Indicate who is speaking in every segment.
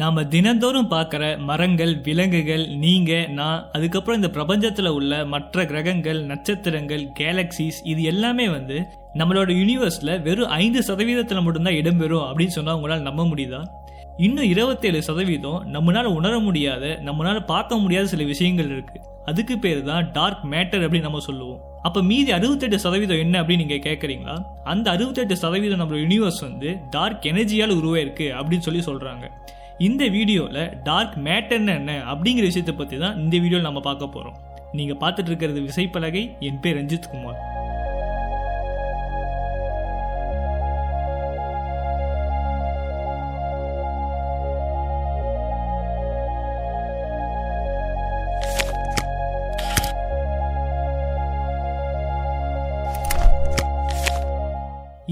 Speaker 1: நாம தினந்தோறும் பார்க்குற மரங்கள் விலங்குகள் நீங்க நான் அதுக்கப்புறம் இந்த பிரபஞ்சத்துல உள்ள மற்ற கிரகங்கள் நட்சத்திரங்கள் கேலக்சிஸ் இது எல்லாமே வந்து நம்மளோட யூனிவர்ஸ்ல வெறும் ஐந்து சதவீதத்துல மட்டும்தான் இடம்பெறும் அப்படின்னு சொன்னா உங்களால் நம்ப முடியுதா? இன்னும் இருபத்தேழு சதவீதம் நம்மளால உணர முடியாத நம்மளால பார்க்க முடியாத சில விஷயங்கள் இருக்கு. அதுக்கு பேர் தான் டார்க் மேட்டர் அப்படின்னு நம்ம சொல்லுவோம். அப்ப மீதி அறுபத்தெட்டு சதவீதம் என்ன அப்படின்னு நீங்க கேட்குறீங்களா அந்த அறுபத்தெட்டு சதவீதம் நம்ம யூனிவர்ஸ் வந்து டார்க் எனர்ஜியால் உருவாயிருக்கு அப்படின்னு சொல்லி சொல்றாங்க. இந்த வீடியோவில் டார்க் மேட்டர்னு என்ன அப்படிங்கிற விஷயத்தை பற்றி தான் இந்த வீடியோவில் நம்ம பார்க்க போகிறோம் நீங்கள் பார்த்துட்டு இருக்கிறது விசைப்பலகை. என் பேர் ரஞ்சித் குமார்.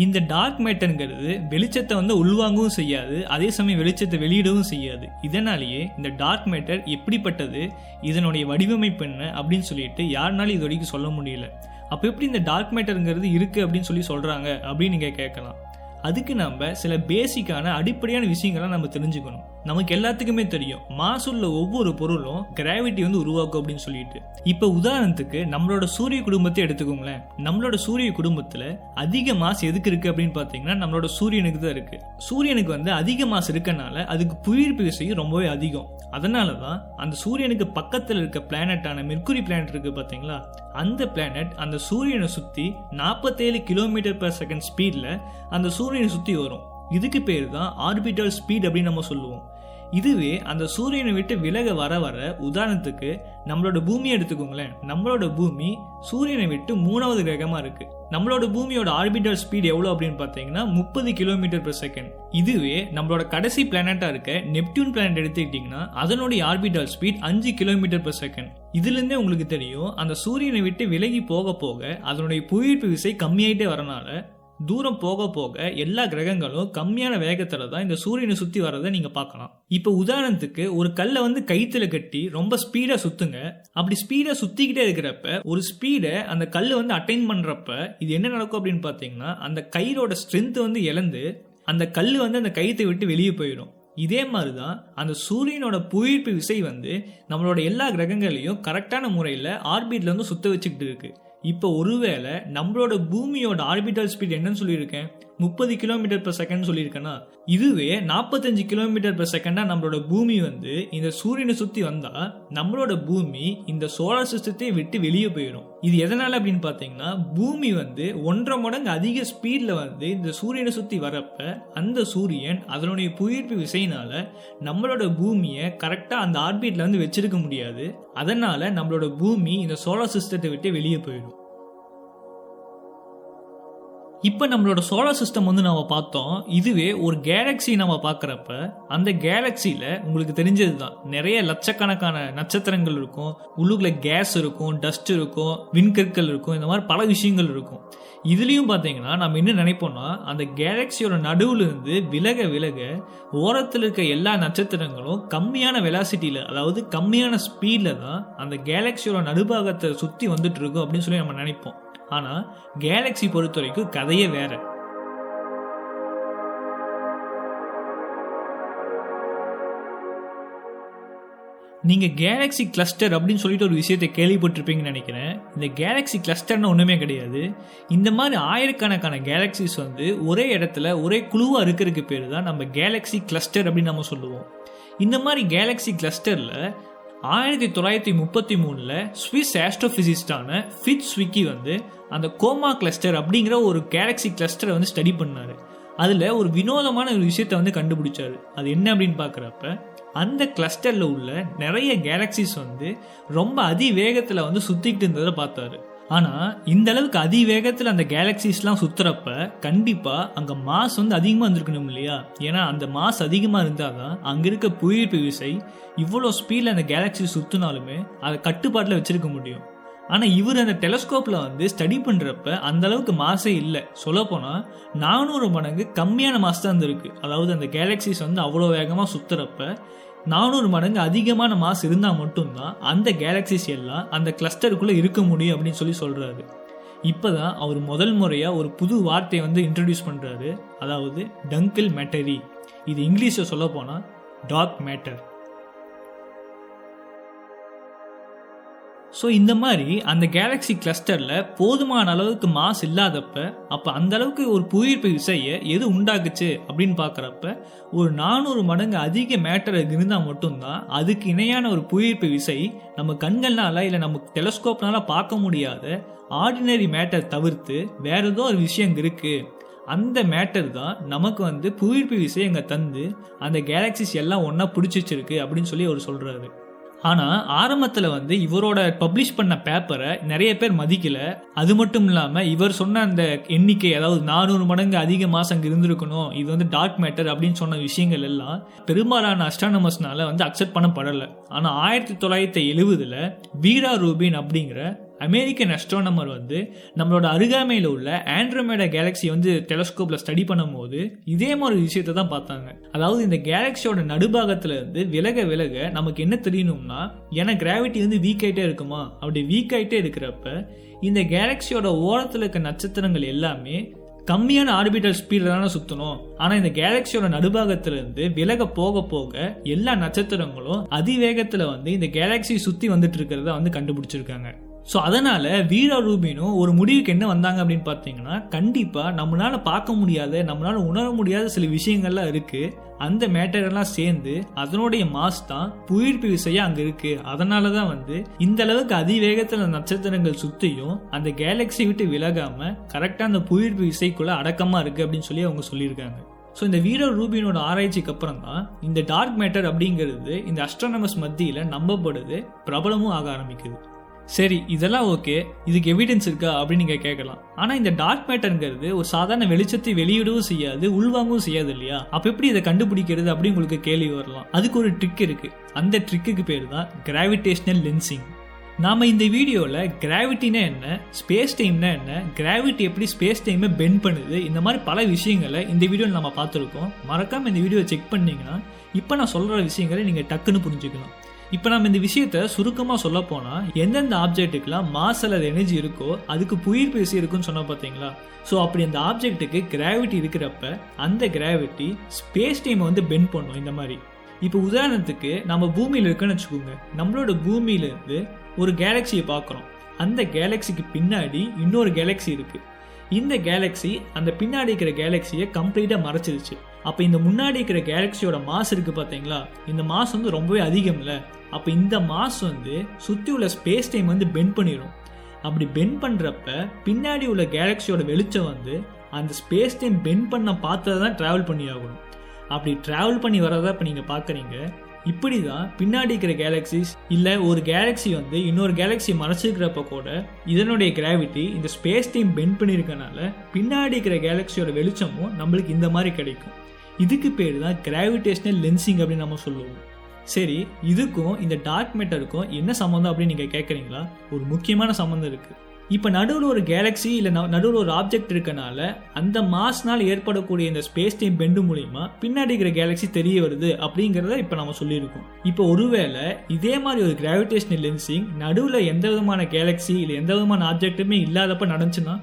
Speaker 1: இந்த டார்க் மேட்டர்ங்கிறது வெளிச்சத்தை வந்து உள்வாங்கவும் செய்யாது அதே சமயம் வெளிச்சத்தை வெளியிடவும் செய்யாது. இதனாலேயே இந்த டார்க் மேட்டர் எப்படிப்பட்டது இதனுடைய வடிவமைப்பு என்ன அப்படின்னு சொல்லிட்டு யாருனாலும் இது வரைக்கும் சொல்ல முடியல. அப்போ எப்படி இந்த டார்க் மேட்டருங்கிறது இருக்குது அப்படின்னு சொல்லி சொல்கிறாங்க அப்படின்னு நீங்கள் கேட்கலாம். அதுக்கு நம்ம சில பேசிக்கான அடிப்படையான விஷயங்களை நம்ம தெரிஞ்சுக்கணும். நமக்கு எல்லாத்துக்குமே தெரியும். மாசுள்ள ஒவ்வொரு பொருளும் கிராவிட்டி வந்து உருவாக்கும் அப்படின்னு சொல்லிட்டு. இப்ப உதாரணத்துக்கு நம்மளோட சூரிய குடும்பத்தை எடுத்துக்கோங்களேன். நம்மளோட சூரிய குடும்பத்துல அதிக மாசு எதுக்கு இருக்கு அப்படின்னு பாத்தீங்கன்னா நம்மளோட சூரியனுக்கு தான் இருக்கு. சூரியனுக்கு வந்து அதிக மாசு இருக்கனால அதுக்கு புவியீர்ப்பு விசை ரொம்பவே அதிகம். அதனால தான் அந்த சூரியனுக்கு பக்கத்தில் இருக்க பிளானட்டான மெர்க்குரி பிளானட் இருக்கு பாத்தீங்களா? அந்த பிளானட் அந்த சூரியனை சுத்தி நாற்பத்தேழு கிலோமீட்டர் பர் செகண்ட் ஸ்பீட்ல அந்த சூரிய சூரியனை சுற்றி வரும். இதுக்கு பேர் தான் ஆர்பிட்டல் ஸ்பீட் அப்படின்னு நம்ம சொல்லுவோம். இதுவே அந்த சூரியனை விட்டு விலக வர வர உதாரணத்துக்கு நம்மளோட பூமியை எடுத்துக்கோங்களேன். நம்மளோட பூமி சூரியனை விட்டு மூணாவது கிரகமாக இருக்குது நம்மளோட பூமியோட ஆர்பிட்டல் ஸ்பீட் எவ்வளோ அப்படின்னு பார்த்தீங்கன்னா முப்பது கிலோமீட்டர் per செகண்ட் இதுவே நம்மளோட கடைசி பிளானட்டாக இருக்க நெப்டியூன் பிளானட் எடுத்துக்கிட்டிங்கன்னா அதனுடைய ஆர்பிட்டல் ஸ்பீட் அஞ்சு கிலோமீட்டர் per செகண்ட் இதுலேருந்தே உங்களுக்கு தெரியும் அந்த சூரியனை விட்டு விலகி போக போக அதனுடைய புவியீர்ப்பு விசை கம்மியாயிட்டே வரனால தூரம் போக போக எல்லா கிரகங்களும் கம்மியான வேகத்துல தான் இந்த சூரியனை சுத்தி வரதை நீங்க பார்க்கலாம். இப்போ உதாரணத்துக்கு ஒரு கல்லை வந்து கைத்துல கட்டி ரொம்ப ஸ்பீடா சுத்துங்க. அப்படி ஸ்பீடா சுத்திக்கிட்டே இருக்கிறப்ப ஒரு ஸ்பீடை அந்த கல் வந்து அட்டைன் பண்றப்ப இது என்ன நடக்கும் அப்படின்னு பாத்தீங்கன்னா அந்த கயிறோட ஸ்ட்ரென்த் வந்து இழந்து அந்த கல் வந்து அந்த கயிற்றை விட்டு வெளியே போயிடும். இதே மாதிரி தான் அந்த சூரியனோட புவியீர்ப்பு விசை வந்து நம்மளோட எல்லா கிரகங்களையும் கரெக்டான முறையில் ஆர்பிட்ல வந்து சுத்த வச்சுக்கிட்டு இருக்கு. இப்போ ஒருவேளை நம்மளோட பூமியோட ஆர்பிட்டல் ஸ்பீட் என்னன்னு சொல்லியிருக்கேன். முப்பது கிலோமீட்டர் பெர் செகண்ட் சொல்லியிருக்கேன்னா இதுவே நாற்பத்தஞ்சு கிலோமீட்டர் பெர் செகண்டா நம்மளோட பூமி வந்து இந்த சூரியனை சுத்தி வந்தா நம்மளோட பூமி இந்த சோலார் சிஸ்டத்தை விட்டு வெளியே போயிடும் இது எதனால அப்படின்னு பார்த்தீங்கன்னா பூமி வந்து ஒன்றரை மடங்கு அதிக ஸ்பீட்ல வந்து இந்த சூரியனை சுத்தி வரப்ப அந்த சூரியன் அதனுடைய புயிர்ப்பு விசையினால நம்மளோட பூமியை கரெக்டா அந்த ஆர்பிட்ல வந்து வச்சிருக்க முடியாது. அதனால நம்மளோட பூமி இந்த சோலார் சிஸ்டத்தை விட்டு வெளியே போயிடும் இப்போ நம்மளோட சோலார் சிஸ்டம் வந்து நம்ம பார்த்தோம். இதுவே ஒரு கேலக்ஸி நம்ம பார்க்குறப்ப அந்த கேலக்ஸியில் உங்களுக்கு தெரிஞ்சது தான் நிறைய லட்சக்கணக்கான நட்சத்திரங்கள் இருக்கும். உள்ளுக்குள்ள கேஸ் இருக்கும் டஸ்ட் இருக்கும் விண்கற்கள் இருக்கும் இந்த மாதிரி பல விஷயங்கள் இருக்கும். இதுலேயும் பார்த்தீங்கன்னா நம்ம என்ன நினைப்போம்னா அந்த கேலக்ஸியோட நடுவில் இருந்து விலக விலக ஓரத்தில் இருக்க எல்லா நட்சத்திரங்களும் கம்மியான வெலாசிட்டியில் அதாவது கம்மியான ஸ்பீடில் தான் அந்த கேலக்ஸியோட நடுபாகத்தை சுற்றி வந்துட்டு இருக்கும் அப்படின்னு சொல்லி நம்ம நினைப்போம். ஆனால் கேலக்ஸி பொறுத்த வரைக்கும் கதையே வேற. நீங்கள் கேலக்ஸி கிளஸ்டர் அப்படின்னு சொல்லிட்டு ஒரு விஷயத்தை கேள்விப்பட்டிருப்பீங்கன்னு நினைக்கிறேன். இந்த கேலக்ஸி கிளஸ்டர்னு ஒன்றுமே கிடையாது. இந்த மாதிரி ஆயிரக்கணக்கான கேலக்ஸிஸ் வந்து ஒரே இடத்துல ஒரே குழுவாக இருக்கிறதுக்கு பேர் தான் நம்ம கேலக்ஸி கிளஸ்டர் அப்படின்னு நம்ம சொல்லுவோம். இந்த மாதிரி கேலக்ஸி கிளஸ்டரில் ஆயிரத்தி தொள்ளாயிரத்தி முப்பத்தி மூணில் ஸ்விஸ் ஆஸ்ட்ரோஃபிசிஸ்டான ஃபிட் ஸ்விக்கி வந்து அந்த கோமா கிளஸ்டர் அப்படிங்கிற ஒரு கேலக்ஸி கிளஸ்டரை வந்து ஸ்டடி பண்ணார். அதில் ஒரு வினோதமான ஒரு விஷயத்தை வந்து கண்டுபிடிச்சாரு. அது என்ன அப்படின்னு பார்க்குறப்ப அந்த கிளஸ்டரில் உள்ள நிறைய கேலக்சிஸ் வந்து ரொம்ப அதிவேகத்தில் வந்து சுற்றிக்கிட்டு இருந்ததை பார்த்தாரு. ஆனால் இந்த அளவுக்கு அதிவேகத்தில் அந்த கேலக்சிஸ்லாம் சுற்றுறப்ப கண்டிப்பாக அங்கே மாஸ் வந்து அதிகமாக இருந்திருக்கணும் இல்லையா? ஏன்னா அந்த மாஸ் அதிகமாக இருந்தால் தான் அங்கே இருக்க புவியீர்ப்பு விசை இவ்வளோ ஸ்பீடில் அந்த கேலக்சி சுற்றினாலுமே அதை கட்டுப்பாட்டில் வச்சிருக்க முடியும். ஆனால் இவர் அந்த டெலஸ்கோப்பில் வந்து ஸ்டடி பண்ணுறப்ப அந்த அளவுக்கு மாசே இல்லை. சொல்லப்போனால் நானூறு மடங்கு கம்மியான மாஸ் தான் இருந்திருக்கு. அதாவது அந்த கேலக்சிஸ் வந்து அவ்வளோ வேகமாக சுற்றுறப்ப நானூறு மடங்கு அதிகமான மாஸ் இருந்தால் மட்டும்தான் அந்த கேலக்சிஸ் எல்லாம் அந்த கிளஸ்டருக்குள்ளே இருக்க முடியும் அப்படின்னு சொல்லி சொல்கிறாரு இப்போ தான் அவர் முதல் முறையாக ஒரு புது வார்த்தையை வந்து இன்ட்ரடியூஸ் பண்ணுறாரு அதாவது டங்கிள் மேட்டரி இது இங்கிலீஷில் சொல்ல போனால் டார்க் மேட்டர் ஸோ இந்த மாதிரி அந்த கேலக்ஸி கிளஸ்டரில் போதுமான அளவுக்கு மாஸ் இல்லாதப்ப அப்போ அந்த அளவுக்கு ஒரு புவியீர்ப்பு விசையை எது உண்டாக்குச்சு அப்படின்னு பார்க்குறப்ப ஒரு நானூறு மடங்கு அதிக மேட்டர் இருந்தால் மட்டும்தான் அதுக்கு இணையான ஒரு புவியீர்ப்பு விசை நம்ம கண்கள்னால இல்லை நம்ம டெலஸ்கோப்னால பார்க்க முடியாத ஆர்டினரி மேட்டர் தவிர்த்து வேற ஏதோ ஒரு விஷயம் இருக்கு. அந்த மேட்டர் தான் நமக்கு வந்து புவியீர்ப்பு விசை அங்கே தந்து அந்த கேலக்சிஸ் எல்லாம் ஒன்றா பிடிச்சி வச்சிருக்கு அப்படின்னு சொல்லி அவர் சொல்கிறாரு ஆனால் ஆரம்பத்தில் வந்து இவரோட பப்ளிஷ் பண்ண பேப்பரை நிறைய பேர் மதிக்கல. அது மட்டும் இல்லாமல் இவர் சொன்ன அந்த எண்ணிக்கை அதாவது நானூறு மடங்கு அதிக மாதம் அங்கே இருந்திருக்கணும் இது வந்து டார்க் மேட்டர் அப்படின்னு சொன்ன விஷயங்கள் எல்லாம் பெரும்பாலான அஸ்ட்ரானமர்ஸ்னால வந்து அக்செப்ட் பண்ணப்படலை. ஆனால் ஆயிரத்தி தொள்ளாயிரத்தி எழுபதுல வீரா ரூபின் அப்படிங்கிற அமெரிக்கன் அஸ்ட்ரானமர் வந்து நம்மளோட அருகாமையில் உள்ள ஆண்ட்ரோமேடா கேலக்ஸி வந்து டெலஸ்கோப்பில் ஸ்டடி பண்ணும்போது இதே மாதிரி விஷயத்தை தான் பார்த்தாங்க. அதாவது இந்த கேலக்ஸியோட நடுபாகத்துல இருந்து விலக விலக நமக்கு என்ன தெரியணும்னா ஏன்னா கிராவிட்டி வந்து வீக் ஆகிட்டே இருக்குமா? அப்படி வீக் ஆகிட்டே இருக்கிறப்ப இந்த கேலக்ஸியோட ஓரத்தில் இருக்க நட்சத்திரங்கள் எல்லாமே கம்மியான ஆர்பிட்டல் ஸ்பீடில் தானே சுற்றணும் ஆனால் இந்த கேலக்சியோட நடுபாகத்திலிருந்து விலக போக போக எல்லா நட்சத்திரங்களும் அதிவேகத்தில் வந்து இந்த கேலக்ஸியை சுற்றி வந்துட்டு இருக்கிறத வந்து கண்டுபிடிச்சிருக்காங்க. ஸோ அதனால் வீரா ரூபினும் ஒரு முடிவுக்கு என்ன வந்தாங்க அப்படின்னு பார்த்தீங்கன்னா கண்டிப்பாக நம்மளால பார்க்க முடியாத நம்மளால் உணர முடியாத சில விஷயங்கள்லாம் இருக்குது அந்த மேட்டரெல்லாம் சேர்ந்து அதனுடைய மாஸ் தான் புயிர்ப்பு விசையாக அங்கே இருக்குது அதனால தான் வந்து இந்த அளவுக்கு அதிவேகத்தில் நட்சத்திரங்கள் சுற்றியும் அந்த கேலக்ஸி விட்டு விலகாமல் கரெக்டாக அந்த புயிர்ப்பு விசைக்குள்ளே அடக்கமாக இருக்குது அப்படின்னு சொல்லி அவங்க சொல்லியிருக்காங்க. ஸோ இந்த வீரோ ரூபினோட ஆராய்ச்சிக்கு அப்புறம் தான் இந்த டார்க் மேட்டர் அப்படிங்கிறது இந்த அஸ்ட்ரானமஸ் மத்தியில் நம்பப்படுது பிரபலமும் ஆக ஆரம்பிக்குது. சரி இதெல்லாம் ஓகே இதுக்கு எவிடன்ஸ் இருக்கா அப்படின்னு நீங்கள் கேட்கலாம். ஆனால் இந்த டார்க் மேட்டருங்கிறது ஒரு சாதாரண வெளிச்சத்தை வெளியிடவும் செய்யாது உள்வாங்கவும் செய்யாது இல்லையா? அப்போ எப்படி இதை கண்டுபிடிக்கிறது அப்படின்னு உங்களுக்கு கேள்வி வரலாம். அதுக்கு ஒரு ட்ரிக் இருக்கு. அந்த ட்ரிக்குக்கு பேர் தான் கிராவிடேஷனல் லென்சிங் நாம இந்த வீடியோவில் கிராவிட்டினா என்ன ஸ்பேஸ் டைம்னா என்ன கிராவிட்டி எப்படி ஸ்பேஸ் டைமை பெண்ட் பண்ணுது இந்த மாதிரி பல விஷயங்களை இந்த வீடியோவில் நம்ம பார்த்துருக்கோம். மறக்காம இந்த வீடியோ செக் பண்ணீங்கன்னா இப்போ நான் சொல்கிற விஷயங்களை நீங்கள் டக்குன்னு புரிஞ்சுக்கலாம். இப்போ நம்ம இந்த விஷயத்த சுருக்கமாக சொல்ல போனால் எந்தெந்த ஆப்ஜெக்ட்டுக்கெல்லாம் மாஸ் அல்லது எனர்ஜி இருக்கோ அதுக்கு புயிர் பேசி இருக்குன்னு சொன்ன பார்த்தீங்களா ஸோ அப்படி அந்த ஆப்ஜெக்ட்டுக்கு கிராவிட்டி இருக்கிறப்ப அந்த கிராவிட்டி ஸ்பேஸ் டைமை வந்து பெண்ட் பண்ணும் இந்த மாதிரி. இப்போ உதாரணத்துக்கு நம்ம பூமியில் இருக்குன்னு வச்சுக்கோங்க. நம்மளோட பூமியிலேருந்து ஒரு கேலக்சியை பார்க்குறோம் அந்த கேலக்சிக்கு பின்னாடி இன்னொரு கேலக்சி இருக்குது இந்த கேலக்ஸி அந்த பின்னாடி இருக்கிற கேலக்ஸியை கம்ப்ளீட்டாக மறைச்சிருச்சு. அப்போ இந்த முன்னாடி இருக்கிற கேலக்ஸியோட மாஸ் இருக்கு பார்த்தீங்களா இந்த மாஸ் வந்து ரொம்பவே அதிகம் இல்லை அப்போ இந்த மாஸ் வந்து சுற்றி உள்ள ஸ்பேஸ் டைம் வந்து பெண்ட் பண்ணிடும் அப்படி பெண்ட் பண்ணுறப்ப பின்னாடி உள்ள கேலக்ஸியோட வெளிச்சம் வந்து அந்த ஸ்பேஸ் டைம் பெண்ட் பண்ண பார்த்து தான் ட்ராவல் பண்ணி ஆகணும் அப்படி ட்ராவல் பண்ணி வரதா இப்போ நீங்கள் பார்க்குறீங்க இப்படி தான் பின்னாடி இருக்கிற கேலக்சிஸ் இல்லை ஒரு கேலக்ஸி வந்து இன்னொரு கேலக்ஸி மறைச்சிருக்கிறப்ப கூட இதனுடைய கிராவிட்டி இந்த ஸ்பேஸ் டைம் பெண்ட் பண்ணியிருக்கனால பின்னாடி இருக்கிற கேலக்ஸியோட வெளிச்சமும் நம்மளுக்கு இந்த மாதிரி கிடைக்கும். இதுக்கு பேர் தான் கிராவிடேஷனல் லென்சிங் அப்படின்னு நம்ம சொல்லுவோம். சரி இதுக்கும் இந்த டார்க் மேட்டருக்கும் என்ன சம்மந்தம் அப்படின்னு நீங்கள் கேட்குறீங்களா ஒரு முக்கியமான சம்மந்தம் இருக்குது இப்போ நடுவில் ஒரு கேலக்ஸி இல்லை நடுவில் ஒரு ஆப்ஜெக்ட் இருக்கனால அந்த மாஸ்னால் ஏற்படக்கூடிய இந்த ஸ்பேஸ் டைம் பெண்டு மூலிமா பின்னாடி இருக்கிற கேலக்ஸி தெரிய வருது அப்படிங்கிறத இப்போ நம்ம சொல்லியிருக்கோம். இப்போ ஒருவேளை இதே மாதிரி ஒரு கிராவிடேஷனல் லென்சிங் நடுவில் எந்த விதமான கேலக்ஸி இல்லை எந்த விதமான ஆப்ஜெக்ட்டுமே இல்லாதப்ப நடந்துச்சுன்னா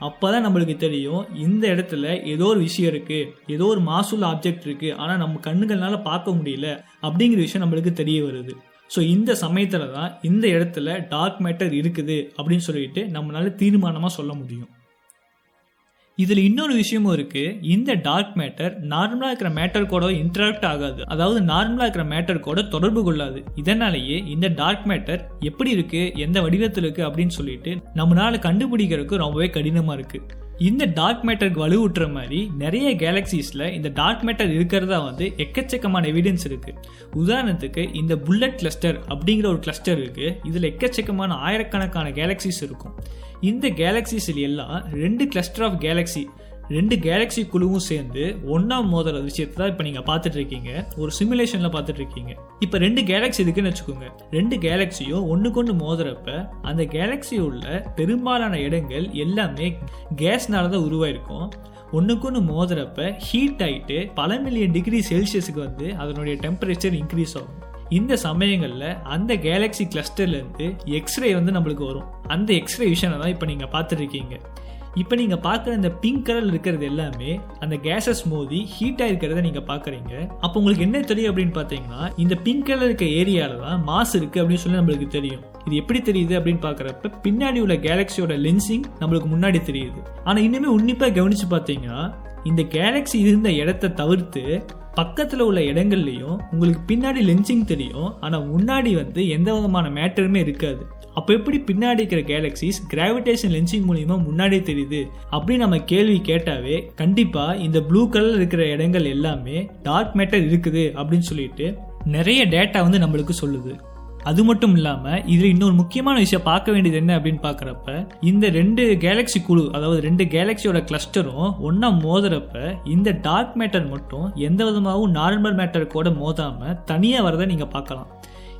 Speaker 1: அப்போ தான் நம்மளுக்கு தெரியும் இந்த இடத்துல ஏதோ ஒரு விஷயம் இருக்குது ஏதோ ஒரு மாசுள்ள ஆப்ஜெக்ட் இருக்குது ஆனால் நம்ம கண்ணுகள்னால பார்க்க முடியல அப்படிங்கிற விஷயம் நம்மளுக்கு தெரிய வருது. ஸோ இந்த சமயத்தில் தான் இந்த இடத்துல டார்க் மேட்டர் இருக்குது அப்படின்னு சொல்லிட்டு நம்மளால தீர்மானமாக சொல்ல முடியும். இதில் இன்னொரு விஷயமும் இருக்குது இந்த டார்க் மேட்டர் நார்மலாக இருக்கிற மேட்டர் கூட இன்டராக்ட் ஆகாது. அதாவது நார்மலாக இருக்கிற மேட்டர் கூட தொடர்பு கொள்ளாது. இதனாலேயே இந்த டார்க் மேட்டர் எப்படி இருக்குது எந்த வடிவத்தில் இருக்குது அப்படின்னு சொல்லிட்டு நம்மளால கண்டுபிடிக்கிறதுக்கு ரொம்பவே கடினமாக இருக்குது இந்த டார்க் மேட்டருக்கு வலுவூட்டுற மாதிரி நிறைய கேலக்சிஸில் இந்த டார்க் மேட்டர் இருக்கிறதா வந்து எக்கச்சக்கமான எவிடன்ஸ் இருக்குது உதாரணத்துக்கு இந்த புல்லட் கிளஸ்டர் அப்படிங்கிற ஒரு கிளஸ்டர் இருக்குது இதில் எக்கச்சக்கமான ஆயிரக்கணக்கான கேலக்சிஸ் இருக்கும். இந்த கேலக்சிஸில் எல்லாம் ரெண்டு கிளஸ்டர் ஆஃப் கேலக்சி ரெண்டு கேலக்ஸி குழுவும் சேர்ந்து ஒன்றா மோதுற விஷயத்தை தான் இப்போ நீங்கள் பார்த்துட்டு இருக்கீங்க. ஒரு சிமுலேஷனில் பார்த்துட்டு இருக்கீங்க. இப்போ ரெண்டு கேலக்ஸி இருக்குன்னு வச்சுக்கோங்க. ரெண்டு கேலக்ஸியும் ஒன்றுக்கு ஒன்று மோதுறப்ப அந்த கேலக்ஸி உள்ள பெரும்பாலான இடங்கள் எல்லாமே கேஸ்னால தான் உருவாயிருக்கும். ஒன்றுக்கு ஒன்று மோதுறப்ப ஹீட் ஆகிட்டு பல மில்லியன் டிகிரி செல்சியஸுக்கு வந்து அதனுடைய டெம்பரேச்சர் இன்க்ரீஸ் ஆகும். இந்த சமயங்களில் அந்த கேலக்ஸி கிளஸ்டர்லேருந்து எக்ஸ்ரே வந்து நம்மளுக்கு வரும். அந்த எக்ஸ்ரே விஷயம் தான் இப்போ நீங்கள் பார்த்துட்டு இருக்கீங்க. இப்போ நீங்கள் பார்க்குற இந்த பிங்க் கலர் இருக்கிறது எல்லாமே அந்த கேஸஸ் மோதி ஹீட் ஆயிருக்கிறத நீங்கள் பார்க்குறீங்க அப்போ உங்களுக்கு என்ன தெரியும் அப்படின்னு பார்த்தீங்கன்னா இந்த பிங்க் கலர் இருக்க ஏரியாவில் தான் மாஸ் இருக்குது அப்படின்னு சொல்லி நம்மளுக்கு தெரியும். இது எப்படி தெரியுது அப்படின்னு பார்க்குறப்ப பின்னாடி உள்ள கேலக்சியோட லென்சிங் நம்மளுக்கு முன்னாடி தெரியுது. ஆனால் இன்னுமே உன்னிப்பாக கவனித்து பார்த்தீங்கன்னா இந்த கேலக்சி இருந்த இடத்த தவிர்த்து பக்கத்தில் உள்ள இடங்கள்லையும் உங்களுக்கு பின்னாடி லென்சிங் தெரியும். ஆனால் முன்னாடி வந்து எந்த விதமான மேட்டருமே இருக்காது. அப்போ எப்படி பின்னாடி இருக்கிற கேலக்சிஸ் கிராவிடேஷன் லென்சிங் மூலியமா முன்னாடி தெரியுது? அப்படின்னு நம்ம கேள்வி கேட்டாவே கண்டிப்பாக இந்த ப்ளூ கலர் இருக்கிற இடங்கள் எல்லாமே டார்க் மேட்டர் இருக்குது அப்படின்னு சொல்லிட்டு நிறைய டேட்டா வந்து நம்மளுக்கு சொல்லுது. அது மட்டும் இல்லாமல் இதில் இன்னொரு முக்கியமான விஷயம் பார்க்க வேண்டியது என்ன அப்படின்னு பார்க்குறப்ப இந்த ரெண்டு கேலக்சி குழு அதாவது ரெண்டு கேலக்சியோட கிளஸ்டரும் ஒன்றா மோதுறப்ப இந்த டார்க் மேட்டர் மட்டும் எந்த விதமாகவும் நார்மல் மேட்டர் கூட மோதாமல் தனியாக வரதை நீங்கள் பார்க்கலாம்.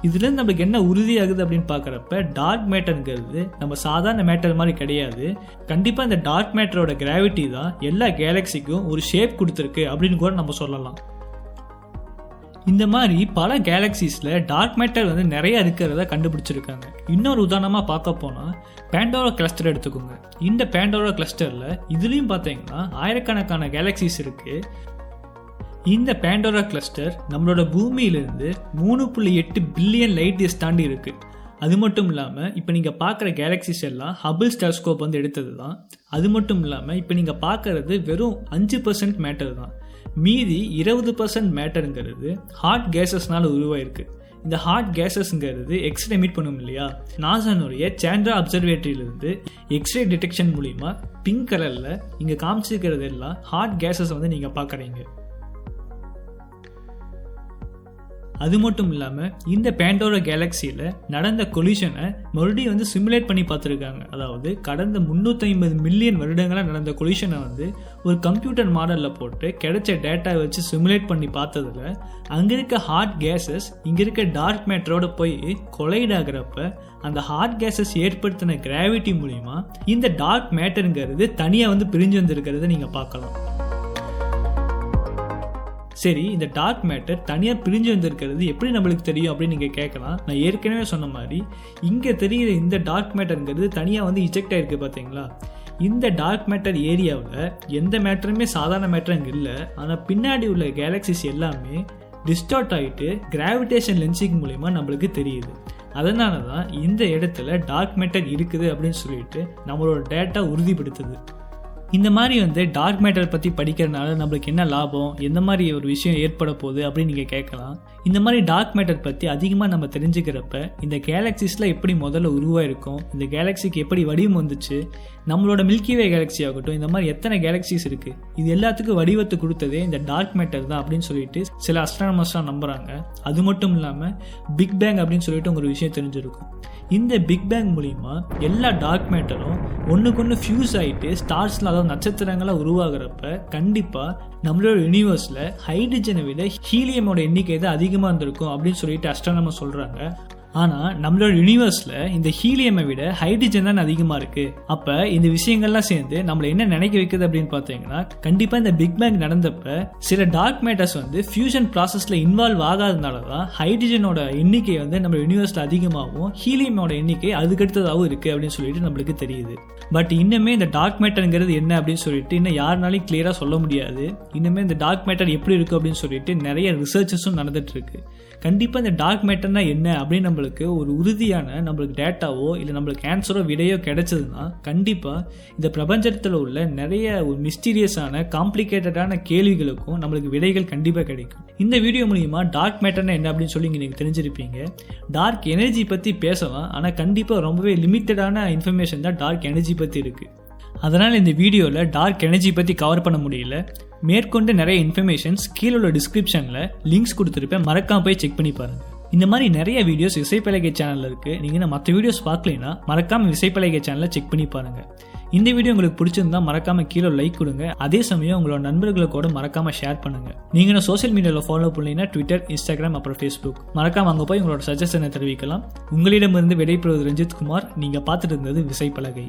Speaker 1: இதுலேருந்து நம்மளுக்கு என்ன உறுதியாகுது அப்படின்னு பார்க்குறப்ப டார்க் மேட்டருங்கிறது நம்ம சாதாரண மேட்டர் மாதிரி கிடையாது. கண்டிப்பாக இந்த டார்க் மேட்டரோட கிராவிட்டி தான் எல்லா கேலக்சிக்கும் ஒரு ஷேப் கொடுத்துருக்கு அப்படின்னு கூட நம்ம சொல்லலாம். இந்த மாதிரி பல கேலக்சிஸில் டார்க் மேட்டர் வந்து நிறைய இருக்கிறத கண்டுபிடிச்சிருக்காங்க. இன்னொரு உதாரணமாக பார்க்க போனால் பேண்டோரா கிளஸ்டர் எடுத்துக்கோங்க. இந்த பேண்டோரா கிளஸ்டரில் இதுலேயும் பார்த்தீங்கன்னா ஆயிரக்கணக்கான கேலக்சிஸ் இருக்குது இந்த பேண்டோரா கிளஸ்டர் நம்மளோட பூமியிலிருந்து மூணு புள்ளி எட்டு பில்லியன் லைட் இயர்ஸ் தாண்டி இருக்குது அது மட்டும் இல்லாமல் இப்போ நீங்கள் பார்க்குற கேலக்சிஸ் எல்லாம் ஹபிள் டெலஸ்கோப் வந்து எடுத்தது தான் அது மட்டும் இல்லாமல் இப்போ நீங்கள் பார்க்கறது வெறும் அஞ்சு பர்சன்ட் மேட்டர் தான். மீதி இருபது பர்சன்ட் மேட்டருங்கிறது ஹாட் கேஸஸ்னால் உருவாயிருக்கு. இந்த ஹாட் கேஸஸ்ங்கிறது எக்ஸ்ரே மீட் பண்ணும் இல்லையா? நாசானுடைய சேண்ட்ரா அப்சர்வேட்டரியிலிருந்து எக்ஸ்ரே டிடெக்ஷன் மூலிமா பிங்க் கலரில் இங்கே காமிச்சிருக்கிறது எல்லாம் ஹாட் கேஸஸ் வந்து நீங்கள் பார்க்குறீங்க அது மட்டும் இல்லாமல் இந்த பேண்டோரா கேலக்சியில் நடந்த கொலிஷனை மறுபடியும் வந்து சிமுலேட் பண்ணி பார்த்துருக்காங்க. அதாவது கடந்த முந்நூற்றி ஐம்பது மில்லியன் வருடங்களாக நடந்த கொலிஷனை வந்து ஒரு கம்ப்யூட்டர் மாடலில் போட்டு கிடைச்ச டேட்டா வச்சு சிமுலேட் பண்ணி பார்த்ததுல அங்கே இருக்க ஹார்ட் கேஸஸ் இங்கே இருக்க டார்க் மேட்டரோட போய் கொலைட் ஆகிறப்ப அந்த ஹார்ட் கேஸஸ் ஏற்படுத்தின கிராவிட்டி மூலிமா இந்த டார்க் மேட்டருங்கிறது தனியாக வந்து பிரிஞ்சு வந்திருக்கிறத நீங்கள் பார்க்கலாம். சரி இந்த டார்க் மேட்டர் தனியாக பிரிஞ்சு வந்திருக்கிறது எப்படி நம்மளுக்கு தெரியும் அப்படின்னு நீங்கள் கேட்கலாம். நான் ஏற்கனவே சொன்ன மாதிரி இங்கே தெரிகிற இந்த டார்க் மேட்டருங்கிறது தனியாக வந்து இஜெக்ட் ஆகிருக்கு பார்த்தீங்களா இந்த டார்க் மேட்டர் ஏரியாவில் எந்த மேட்டருமே சாதாரண மேட்டர் அங்கே இல்லை. ஆனால் பின்னாடி உள்ள கேலக்சிஸ் எல்லாமே டிஸ்டார்ட் ஆகிட்டு கிராவிடேஷன் லென்சிங் மூலிமா நம்மளுக்கு தெரியுது. அதனால தான் இந்த இடத்துல டார்க் மேட்டர் இருக்குது அப்படின்னு சொல்லிட்டு நம்மளோட டேட்டா உறுதிப்படுத்துது. இந்த மாதிரி வந்து டார்க் மேட்டர் பற்றி படிக்கிறதுனால நம்மளுக்கு என்ன லாபம் எந்த மாதிரி ஒரு விஷயம் ஏற்பட போகுது அப்படின்னு நீங்கள் கேட்கலாம். இந்த மாதிரி டார்க் மேட்டர் பற்றி அதிகமாக நம்ம தெரிஞ்சுக்கிறப்ப இந்த கேலக்சிஸில் எப்படி முதல்ல உருவாயிருக்கும் இந்த கேலக்சிக்கு எப்படி வடிவம் வந்துச்சு நம்மளோட மில்கிவே கேலக்சி ஆகட்டும் இந்த மாதிரி எத்தனை கேலக்சிஸ் இருக்குது இது எல்லாத்துக்கும் வடிவத்தை கொடுத்ததே இந்த டார்க் மேட்டர் தான் அப்படின்னு சொல்லிட்டு சில அஸ்ட்ரானமர்ஸ்லாம் நம்புகிறாங்க அது மட்டும் இல்லாமல் பிக் பேங் அப்படின்னு சொல்லிட்டு ஒரு விஷயம் தெரிஞ்சிருக்கும். இந்த பிக் பேங் மூலிமா எல்லா டார்க் மேட்டரும் ஒன்றுக்கு ஒன்று ஃபியூஸ் ஆகிட்டு ஸ்டார்ஸ்லாம் நட்சத்திரங்களை நட்சத்திரங்களாக உருவாகிறப்ப கண்டிப்பாக நம்மளோட யூனிவர்ஸில் ஹைட்ரஜனை விட ஹீலியமோட எண்ணிக்கை தான் அதிகமாக இருந்திருக்கும் அப்படின்னு சொல்லிட்டு அஸ்ட்ரானமர் சொல்கிறாங்க ஆனால் நம்மளோட யூனிவர்ஸில் இந்த ஹீலியமை விட ஹைட்ரஜன் தான் அதிகமாக இருக்குது அப்போ இந்த விஷயங்கள்லாம் சேர்ந்து நம்மளை என்ன நினைக்க வைக்குது அப்படின்னு பார்த்தீங்கன்னா கண்டிப்பாக இந்த பிக் பேங் நடந்தப்ப சில டார்க் மேட்டர்ஸ் வந்து ஃபியூஷன் ப்ராசஸில் இன்வால்வ் ஆகாதனால தான் ஹைட்ரஜனோட எண்ணிக்கை வந்து நம்ம யூனிவர்ஸில் அதிகமாகவும் ஹீலியமோட எண்ணிக்கை அதுக்கடுத்ததாகவும் இருக்குது அப்படின்னு சொல்லிட்டு நம்மளுக்கு தெரியுது. பட் இன்னுமே இந்த டார்க் மேட்டருங்கிறது என்ன அப்படின்னு சொல்லிட்டு இன்னும் யாருனாலையும் கிளியராக சொல்ல முடியாது. இன்னுமே இந்த டார்க் மேட்டர் எப்படி இருக்குது அப்படின்னு சொல்லிட்டு நிறைய ரிசர்ச்சஸும் நடந்துட்டு இருக்கு. கண்டிப்பாக இந்த டார்க் மேட்டர்னா என்ன அப்படின்னு நம்மளுக்கு ஒரு உறுதியான நம்மளுக்கு டேட்டாவோ இல்லை நம்மளுக்கு ஆன்சரோ விடையோ கிடைச்சதுன்னா கண்டிப்பாக இந்த பிரபஞ்சத்தில் உள்ள நிறைய ஒரு மிஸ்டீரியஸான காம்ப்ளிகேட்டடான கேள்விகளுக்கும் நம்மளுக்கு விடைகள் கண்டிப்பாக கிடைக்கும். இந்த வீடியோ மூலிமா டார்க் மேட்டர்னா என்ன அப்படின்னு சொல்லி நீங்கள் தெரிஞ்சிருப்பீங்க. டார்க் எனர்ஜி பற்றி பேசலாம் ஆனால் கண்டிப்பாக ரொம்பவே லிமிட்டடான இன்ஃபர்மேஷன் தான் டார்க் எனர்ஜி பற்றி இருக்குது அதனால் இந்த வீடியோவில் டார்க் எனர்ஜி பற்றி கவர் பண்ண முடியல. மேற்கொண்டு நிறைய இன்ஃபர்மேஷன்ஸ் கீழே உள்ள டிஸ்கிரிப்ஷனில் லிங்க்ஸ் கொடுத்துருப்பேன். மறக்காம போய் செக் பண்ணி பாருங்கள் இந்த மாதிரி நிறைய வீடியோஸ் இசைப்பலகை சேனலில் இருக்குது நீங்கள் மற்ற வீடியோஸ் பார்க்கலைன்னா மறக்காமல் இசைப்பலகை சேனலை செக் பண்ணி பாருங்கள் இந்த வீடியோ உங்களுக்கு பிடிச்சிருந்தா மறக்காம கீழே லைக் கொடுங்க. அதே சமயம் உங்களோட நண்பர்களை கூட மறக்காம ஷேர் பண்ணுங்க. நீங்க சோஷியல் சோசியல் மீடியாவில் ஃபாலோ பண்ணீங்கன்னா ட்விட்டர் இன்ஸ்டாகிராம் அப்புறம் ஃபேஸ்புக் மறக்காம அங்கே போய் உங்களோட சஜஷனை தெரிவிக்கலாம். உங்களிடமிருந்து விடைபெறுவது ரஞ்சித் குமார். நீங்க பார்த்துட்டு இருந்தது விசைப்பலகை